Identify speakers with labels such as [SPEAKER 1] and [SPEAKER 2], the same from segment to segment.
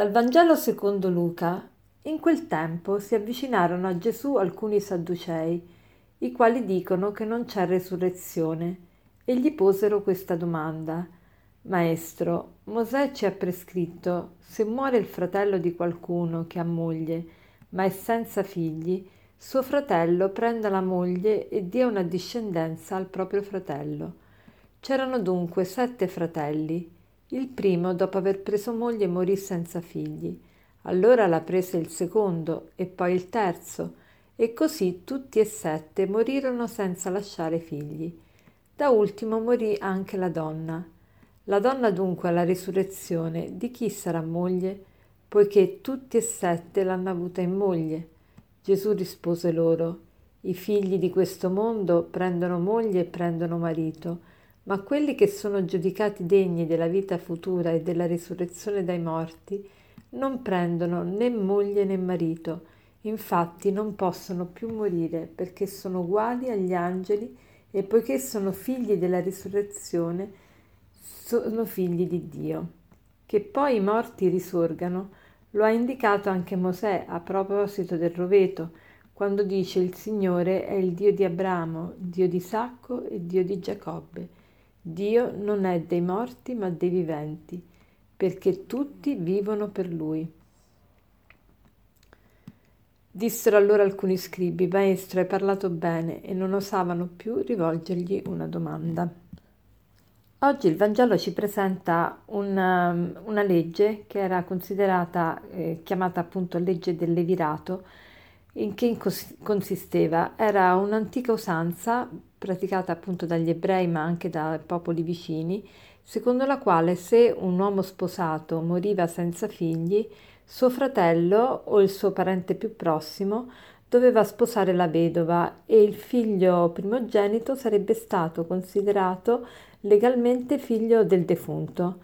[SPEAKER 1] Dal Vangelo secondo Luca. In quel tempo si avvicinarono a Gesù alcuni sadducei, i quali dicono che non c'è resurrezione, e gli posero questa domanda. Maestro, Mosè ci ha prescritto, se muore il fratello di qualcuno che ha moglie, ma è senza figli, suo fratello prenda la moglie e dia una discendenza al proprio fratello. C'erano dunque sette fratelli. Il primo, dopo aver preso moglie, morì senza figli. Allora la prese il secondo e poi il terzo, e così tutti e sette morirono senza lasciare figli. Da ultimo morì anche la donna. La donna dunque alla risurrezione di chi sarà moglie? Poiché tutti e sette l'hanno avuta in moglie. Gesù rispose loro, i figli di questo mondo prendono moglie e prendono marito, ma quelli che sono giudicati degni della vita futura e della risurrezione dai morti non prendono né moglie né marito, infatti non possono più morire perché sono uguali agli angeli e poiché sono figli della risurrezione, sono figli di Dio. Che poi i morti risorgano, lo ha indicato anche Mosè a proposito del roveto, quando dice il Signore è il Dio di Abramo, Dio di Isacco e Dio di Giacobbe. Dio non è dei morti ma dei viventi, perché tutti vivono per Lui. Dissero allora alcuni scribi, Maestro, hai parlato bene, e non osavano più rivolgergli una domanda. Oggi il Vangelo ci presenta una, una legge che era considerata, eh, chiamata appunto legge del Levirato, in che consisteva? Era un'antica usanza praticata appunto dagli ebrei ma anche dai popoli vicini, secondo la quale se un uomo sposato moriva senza figli, suo fratello o il suo parente più prossimo doveva sposare la vedova e il figlio primogenito sarebbe stato considerato legalmente figlio del defunto.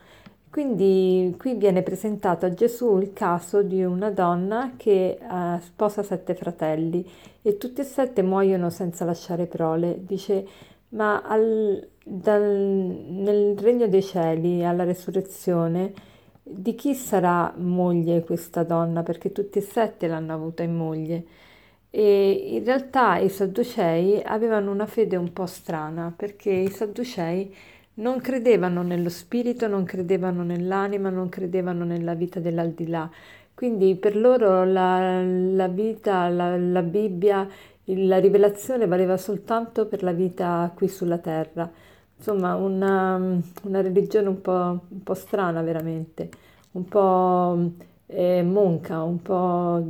[SPEAKER 1] Quindi qui viene presentato a Gesù il caso di una donna che uh, sposa sette fratelli e tutti e sette muoiono senza lasciare prole. Dice, ma al, dal, nel regno dei cieli, alla resurrezione, di chi sarà moglie questa donna? Perché tutti e sette l'hanno avuta in moglie. E in realtà i Sadducei avevano una fede un po' strana, perché i Sadducei non credevano nello spirito, non credevano nell'anima, non credevano nella vita dell'aldilà. Quindi per loro la, la vita, la, la Bibbia, la rivelazione valeva soltanto per la vita qui sulla terra. Insomma, una, una religione un po', un po', strana veramente, un po' eh, monca, un po'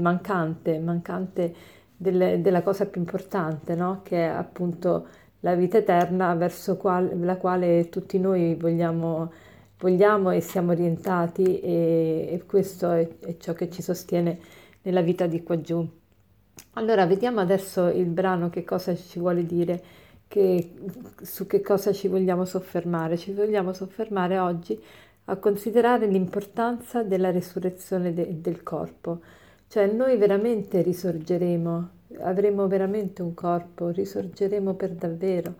[SPEAKER 1] mancante, mancante delle, della cosa più importante, no? che è appunto la vita eterna verso qual- la quale tutti noi vogliamo, vogliamo e siamo orientati e, e questo è, è, ciò che ci sostiene nella vita di qua giù. Allora vediamo adesso il brano che cosa ci vuole dire, che, su che cosa ci vogliamo soffermare. Ci vogliamo soffermare oggi a considerare l'importanza della risurrezione de- del corpo, cioè noi veramente risorgeremo avremo veramente un corpo, risorgeremo per davvero.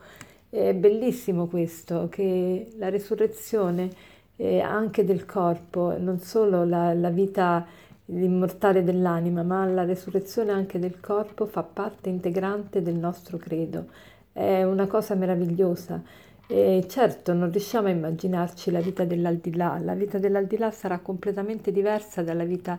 [SPEAKER 1] È bellissimo questo, che la risurrezione eh, anche del corpo, non solo la, la vita immortale dell'anima, ma la risurrezione anche del corpo fa parte integrante del nostro credo. È una cosa meravigliosa. E certo, non riusciamo a immaginarci la vita dell'aldilà, la vita dell'aldilà sarà completamente diversa dalla vita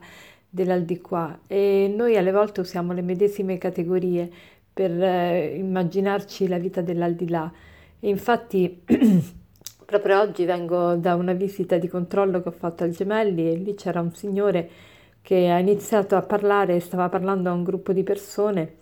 [SPEAKER 1] dell'aldilà e noi alle volte usiamo le medesime categorie per eh, immaginarci la vita dell'aldilà. E infatti proprio oggi vengo da una visita di controllo che ho fatto al Gemelli e lì c'era un signore che ha iniziato a parlare, stava parlando a un gruppo di persone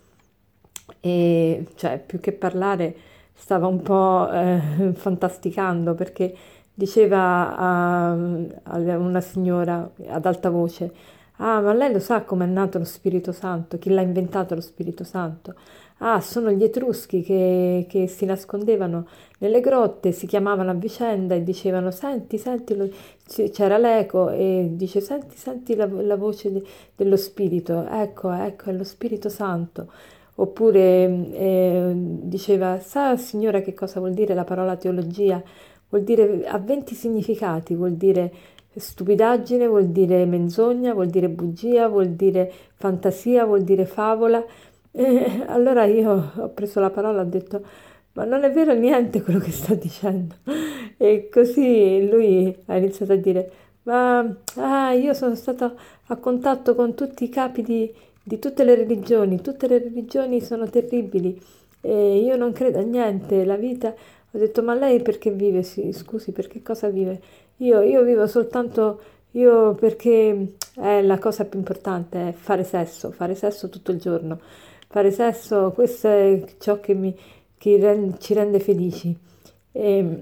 [SPEAKER 1] e cioè più che parlare stava un po' eh, fantasticando perché diceva a, a una signora ad alta voce Ah, ma lei lo sa com'è nato lo Spirito Santo? Chi l'ha inventato lo Spirito Santo? Ah, sono gli Etruschi che, che si nascondevano nelle grotte, si chiamavano a vicenda e dicevano senti, senti, lo... c'era l'eco e dice senti, senti la, la voce de, dello Spirito, ecco, ecco, è lo Spirito Santo. Oppure eh, diceva, sa signora che cosa vuol dire la parola teologia? Vuol dire, ha 20 significati, vuol dire stupidaggine, vuol dire menzogna, vuol dire bugia, vuol dire fantasia, vuol dire favola. E allora io ho preso la parola e ho detto ma non è vero niente quello che sta dicendo. E così lui ha iniziato a dire ma ah, io sono stato a contatto con tutti i capi di, di tutte le religioni, tutte le religioni sono terribili e io non credo a niente, la vita... Ho detto ma lei perché vive? Sì, scusi, perché cosa vive? Io, io vivo soltanto, io perché è la cosa più importante, è fare sesso, fare sesso tutto il giorno. Fare sesso, questo è ciò che, mi, che ci rende felici. E,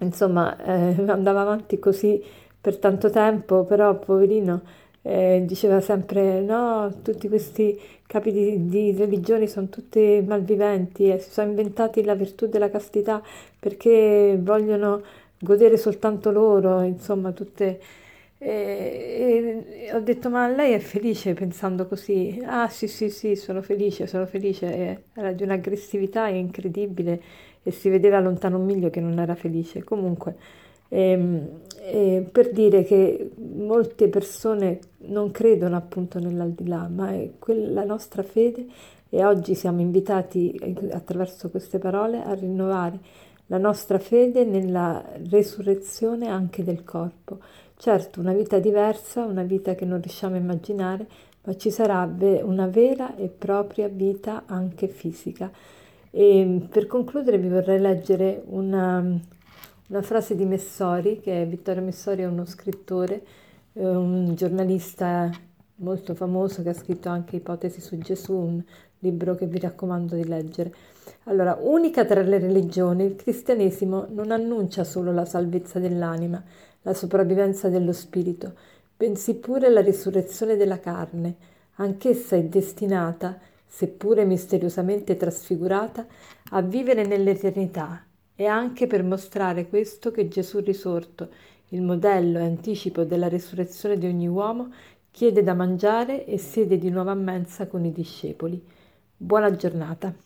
[SPEAKER 1] insomma, eh, andava avanti così per tanto tempo, però poverino eh, diceva sempre no, tutti questi capi di, di religioni sono tutti malviventi e si sono inventati la virtù della castità perché vogliono godere soltanto loro, insomma, tutte... E, e ho detto, ma lei è felice pensando così? Ah sì, sì, sì, sono felice, sono felice. Era di un'aggressività incredibile e si vedeva lontano un miglio che non era felice. Comunque, ehm, eh, per dire che molte persone non credono appunto nell'aldilà, ma è quella nostra fede e oggi siamo invitati eh, attraverso queste parole a rinnovare la nostra fede nella resurrezione anche del corpo. Certo, una vita diversa, una vita che non riusciamo a immaginare, ma ci sarebbe una vera e propria vita anche fisica. E per concludere vi vorrei leggere una, una frase di Messori, che è Vittorio Messori è uno scrittore, un giornalista molto famoso che ha scritto anche Ipotesi su Gesù, un libro che vi raccomando di leggere. Allora, unica tra le religioni, il cristianesimo non annuncia solo la salvezza dell'anima, la sopravvivenza dello spirito, bensì pure la risurrezione della carne. Anch'essa è destinata, seppure misteriosamente trasfigurata, a vivere nell'eternità e anche per mostrare questo che Gesù risorto, il modello e anticipo della risurrezione di ogni uomo, chiede da mangiare e siede di nuovo a mensa con i discepoli. Buona giornata.